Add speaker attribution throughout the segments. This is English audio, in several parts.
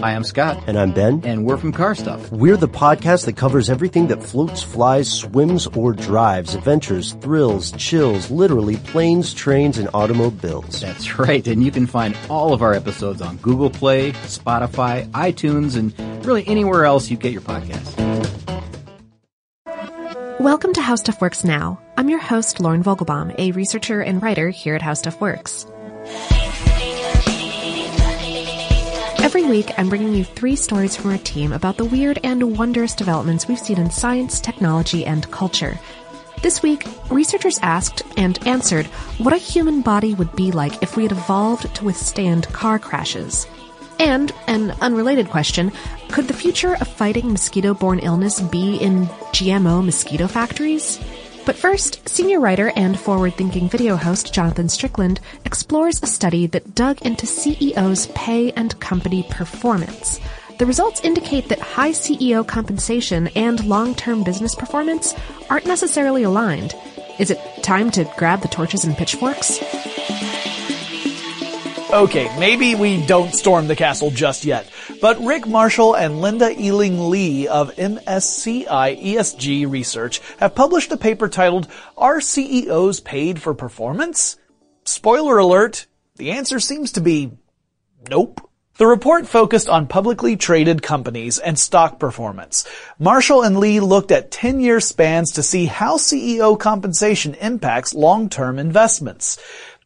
Speaker 1: Hi, I'm Scott.
Speaker 2: And I'm Ben.
Speaker 1: And we're from Car Stuff.
Speaker 2: We're the podcast that covers everything that floats, flies, swims, or drives. Adventures, thrills, chills, literally planes, trains, and automobiles.
Speaker 1: That's right. And you can find all of our episodes on Google Play, Spotify, iTunes, and really anywhere else you get your podcast.
Speaker 3: Welcome to How Stuff Works Now. I'm your host, Lauren Vogelbaum, a researcher and writer here at How Stuff Works. Every week, I'm bringing you three stories from our team about the weird and wondrous developments we've seen in science, technology, and culture. This week, researchers asked and answered what a human body would be like if we had evolved to withstand car crashes. And, an unrelated question, could the future of fighting mosquito borne illness be in GMO mosquito factories? But first, senior writer and forward thinking video host Jonathan Strickland explores a study that dug into CEOs' pay and company performance. The results indicate that high CEO compensation and long term business performance aren't necessarily aligned. Is it time to grab the torches and pitchforks?
Speaker 4: Okay, maybe we don't storm the castle just yet, but Rick Marshall and Linda Eling Lee of MSCI ESG Research have published a paper titled, Are CEOs Paid for Performance? Spoiler alert, the answer seems to be nope. The report focused on publicly traded companies and stock performance. Marshall and Lee looked at 10-year spans to see how CEO compensation impacts long-term investments.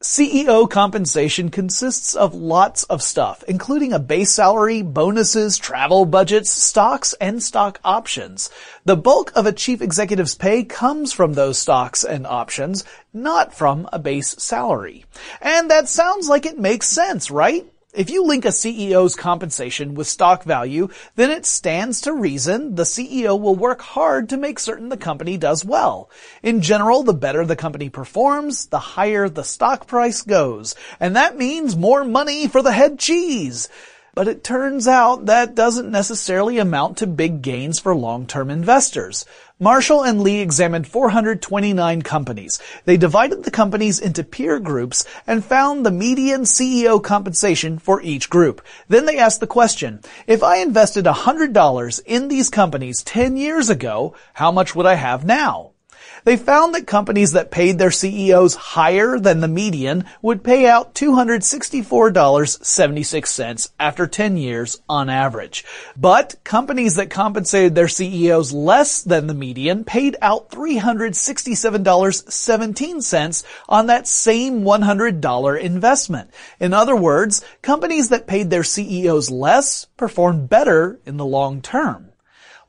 Speaker 4: CEO compensation consists of lots of stuff, including a base salary, bonuses, travel budgets, stocks, and stock options. The bulk of a chief executive's pay comes from those stocks and options, not from a base salary. And that sounds like it makes sense, right? If you link a CEO's compensation with stock value, then it stands to reason the CEO will work hard to make certain the company does well. In general, the better the company performs, the higher the stock price goes. And that means more money for the head cheese. But it turns out that doesn't necessarily amount to big gains for long-term investors. Marshall and Lee examined 429 companies. They divided the companies into peer groups and found the median CEO compensation for each group. Then they asked the question, if I invested $100 in these companies 10 years ago, how much would I have now? They found that companies that paid their CEOs higher than the median would pay out $264.76 after 10 years on average. But companies that compensated their CEOs less than the median paid out $367.17 on that same $100 investment. In other words, companies that paid their CEOs less performed better in the long term.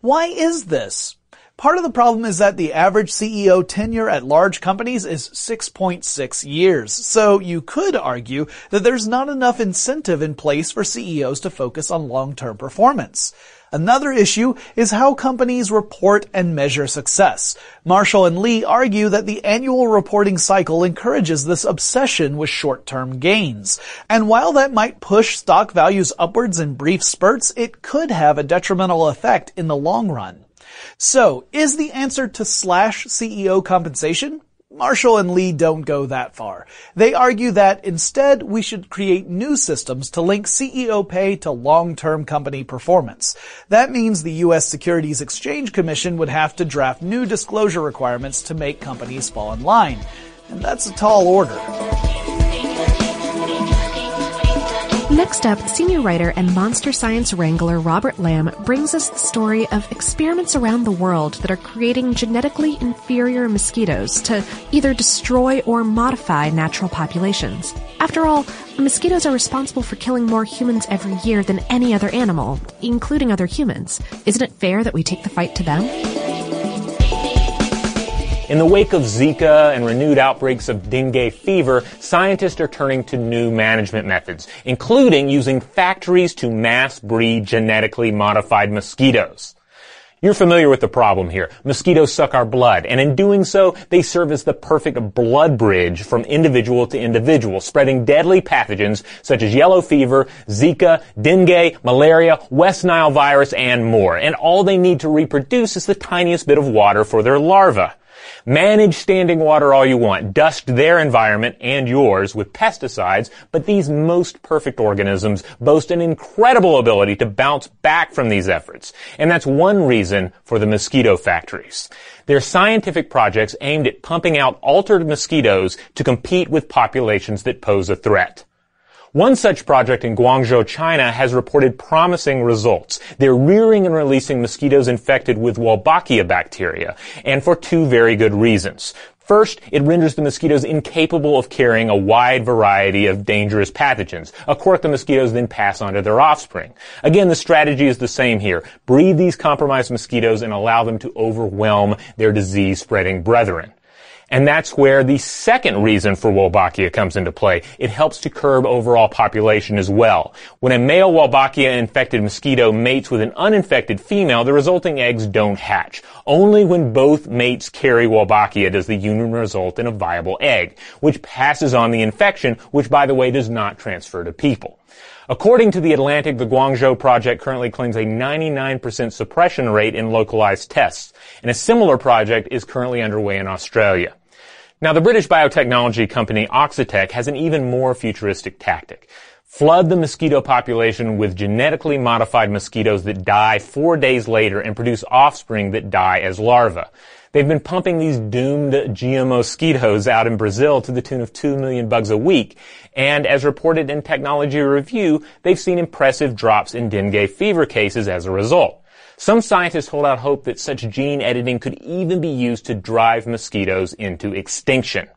Speaker 4: Why is this? Part of the problem is that the average CEO tenure at large companies is 6.6 years. So you could argue that there's not enough incentive in place for CEOs to focus on long-term performance. Another issue is how companies report and measure success. Marshall and Lee argue that the annual reporting cycle encourages this obsession with short-term gains. And while that might push stock values upwards in brief spurts, it could have a detrimental effect in the long run. So, is the answer to slash CEO compensation? Marshall and Lee don't go that far. They argue that instead we should create new systems to link CEO pay to long-term company performance. That means the U.S. Securities Exchange Commission would have to draft new disclosure requirements to make companies fall in line. And that's a tall order.
Speaker 3: Next up, senior writer and monster science wrangler Robert Lamb brings us the story of experiments around the world that are creating genetically inferior mosquitoes to either destroy or modify natural populations. After all, mosquitoes are responsible for killing more humans every year than any other animal, including other humans. Isn't it fair that we take the fight to them?
Speaker 5: In the wake of Zika and renewed outbreaks of dengue fever, scientists are turning to new management methods, including using factories to mass breed genetically modified mosquitoes. You're familiar with the problem here. Mosquitoes suck our blood, and in doing so, they serve as the perfect blood bridge from individual to individual, spreading deadly pathogens such as yellow fever, Zika, dengue, malaria, West Nile virus, and more. And all they need to reproduce is the tiniest bit of water for their larvae. Manage standing water all you want. Dust their environment and yours with pesticides, but these most perfect organisms boast an incredible ability to bounce back from these efforts. And that's one reason for the mosquito factories. They're scientific projects aimed at pumping out altered mosquitoes to compete with populations that pose a threat. One such project in Guangzhou, China has reported promising results. They're rearing and releasing mosquitoes infected with Wolbachia bacteria, and for two very good reasons. First, it renders the mosquitoes incapable of carrying a wide variety of dangerous pathogens, a quirk the mosquitoes then pass on to their offspring. Again, the strategy is the same here. Breed these compromised mosquitoes and allow them to overwhelm their disease-spreading brethren. And that's where the second reason for Wolbachia comes into play. It helps to curb overall population as well. When a male Wolbachia infected mosquito mates with an uninfected female, the resulting eggs don't hatch. Only when both mates carry Wolbachia does the union result in a viable egg, which passes on the infection, which by the way does not transfer to people. According to The Atlantic, the Guangzhou project currently claims a 99% suppression rate in localized tests, and a similar project is currently underway in Australia. Now, the British biotechnology company Oxitec has an even more futuristic tactic. Flood the mosquito population with genetically modified mosquitoes that die four days later and produce offspring that die as larvae. They've been pumping these doomed GMO mosquitoes out in Brazil to the tune of 2 million bugs a week. And as reported in Technology Review, they've seen impressive drops in dengue fever cases as a result. Some scientists hold out hope that such gene editing could even be used to drive mosquitoes into extinction.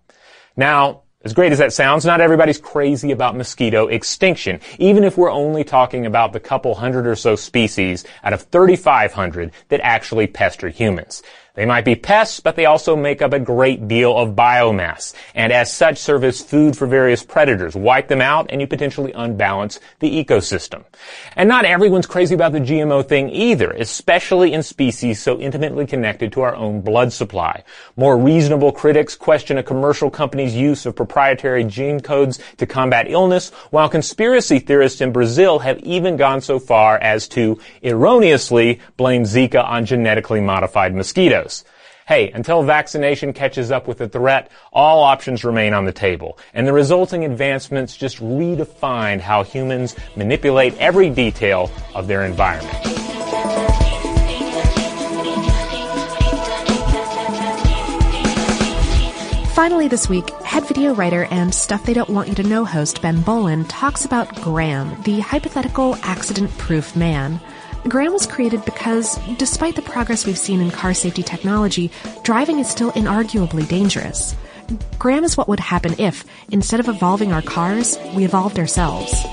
Speaker 5: Now, as great as that sounds, not everybody's crazy about mosquito extinction, even if we're only talking about the couple hundred or so species out of 3,500 that actually pester humans. They might be pests, but they also make up a great deal of biomass, and as such serve as food for various predators. Wipe them out, and you potentially unbalance the ecosystem. And not everyone's crazy about the GMO thing either, especially in species so intimately connected to our own blood supply. More reasonable critics question a commercial company's use of proprietary gene codes to combat illness, while conspiracy theorists in Brazil have even gone so far as to erroneously blame Zika on genetically modified mosquitoes. Hey, until vaccination catches up with the threat, all options remain on the table. And the resulting advancements just redefine how humans manipulate every detail of their environment.
Speaker 3: Finally, this week, head video writer and Stuff They Don't Want You to Know host Ben Bowlin talks about Graham, the hypothetical accident proof man. Graham was created because, despite the progress we've seen in car safety technology, driving is still inarguably dangerous. Graham is what would happen if, instead of evolving our cars, we evolved ourselves.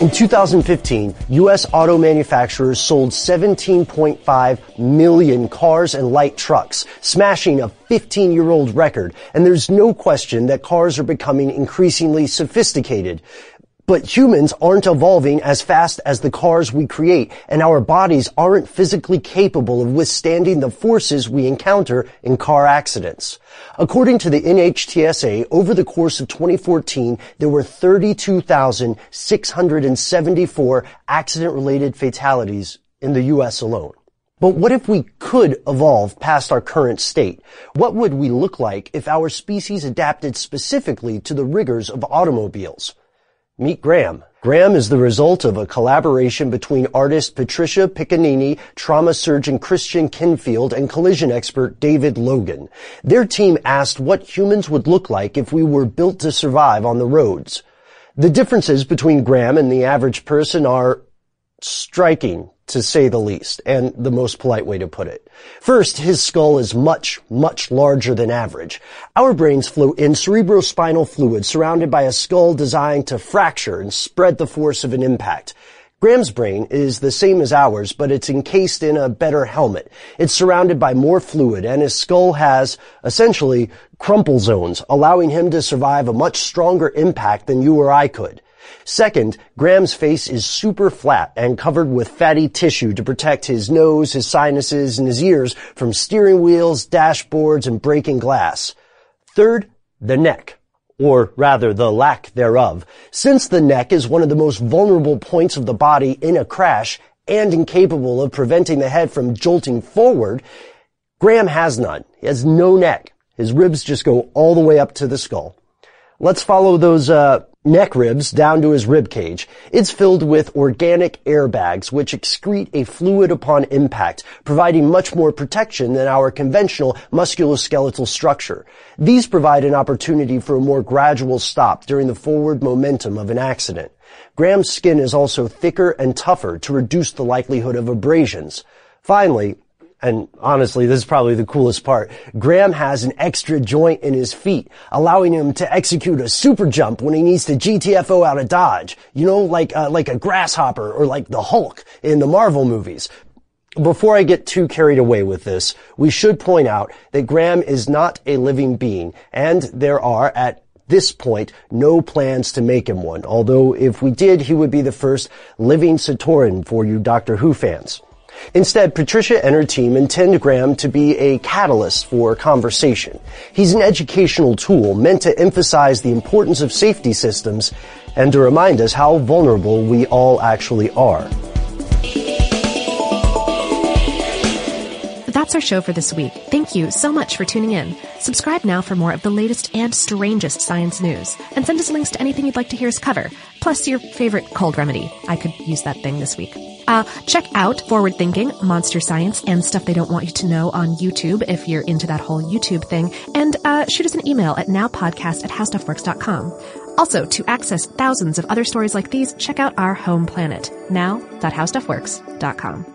Speaker 2: In 2015, U.S. auto manufacturers sold 17.5 million cars and light trucks, smashing a 15 year old record. And there's no question that cars are becoming increasingly sophisticated. But humans aren't evolving as fast as the cars we create, and our bodies aren't physically capable of withstanding the forces we encounter in car accidents. According to the NHTSA, over the course of 2014, there were 32,674 accident-related fatalities in the U.S. alone. But what if we could evolve past our current state? What would we look like if our species adapted specifically to the rigors of automobiles? Meet Graham. Graham is the result of a collaboration between artist Patricia Piccinini, trauma surgeon Christian Kenfield, and collision expert David Logan. Their team asked what humans would look like if we were built to survive on the roads. The differences between Graham and the average person are striking, to say the least, and the most polite way to put it. First, his skull is much, much larger than average. Our brains float in cerebrospinal fluid surrounded by a skull designed to fracture and spread the force of an impact. Graham's brain is the same as ours, but it's encased in a better helmet. It's surrounded by more fluid, and his skull has, essentially, crumple zones, allowing him to survive a much stronger impact than you or I could. Second, Graham's face is super flat and covered with fatty tissue to protect his nose, his sinuses, and his ears from steering wheels, dashboards, and breaking glass. Third, the neck. Or rather, the lack thereof. Since the neck is one of the most vulnerable points of the body in a crash and incapable of preventing the head from jolting forward, Graham has none. He has no neck. His ribs just go all the way up to the skull. Let's follow those uh, neck ribs down to his rib cage. It's filled with organic airbags which excrete a fluid upon impact, providing much more protection than our conventional musculoskeletal structure. These provide an opportunity for a more gradual stop during the forward momentum of an accident. Graham's skin is also thicker and tougher to reduce the likelihood of abrasions. Finally, and honestly, this is probably the coolest part. Graham has an extra joint in his feet, allowing him to execute a super jump when he needs to GTFO out of Dodge. You know, like, uh, like a grasshopper or like the Hulk in the Marvel movies. Before I get too carried away with this, we should point out that Graham is not a living being, and there are, at this point, no plans to make him one. Although if we did, he would be the first living Sontaran for you Doctor Who fans. Instead, Patricia and her team intend Graham to be a catalyst for conversation. He's an educational tool meant to emphasize the importance of safety systems and to remind us how vulnerable we all actually are.
Speaker 3: That's our show for this week. Thank you so much for tuning in. Subscribe now for more of the latest and strangest science news, and send us links to anything you'd like to hear us cover, plus your favorite cold remedy. I could use that thing this week. Uh, check out Forward Thinking, Monster Science, and Stuff They Don't Want You to Know on YouTube if you're into that whole YouTube thing. And uh, shoot us an email at nowpodcast at howstuffworks.com. Also, to access thousands of other stories like these, check out our home planet, now.howstuffworks.com.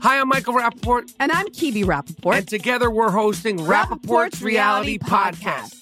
Speaker 6: Hi, I'm Michael Rappaport.
Speaker 7: And I'm Kibi Rappaport.
Speaker 6: And together we're hosting Rappaport's, Reality Podcast.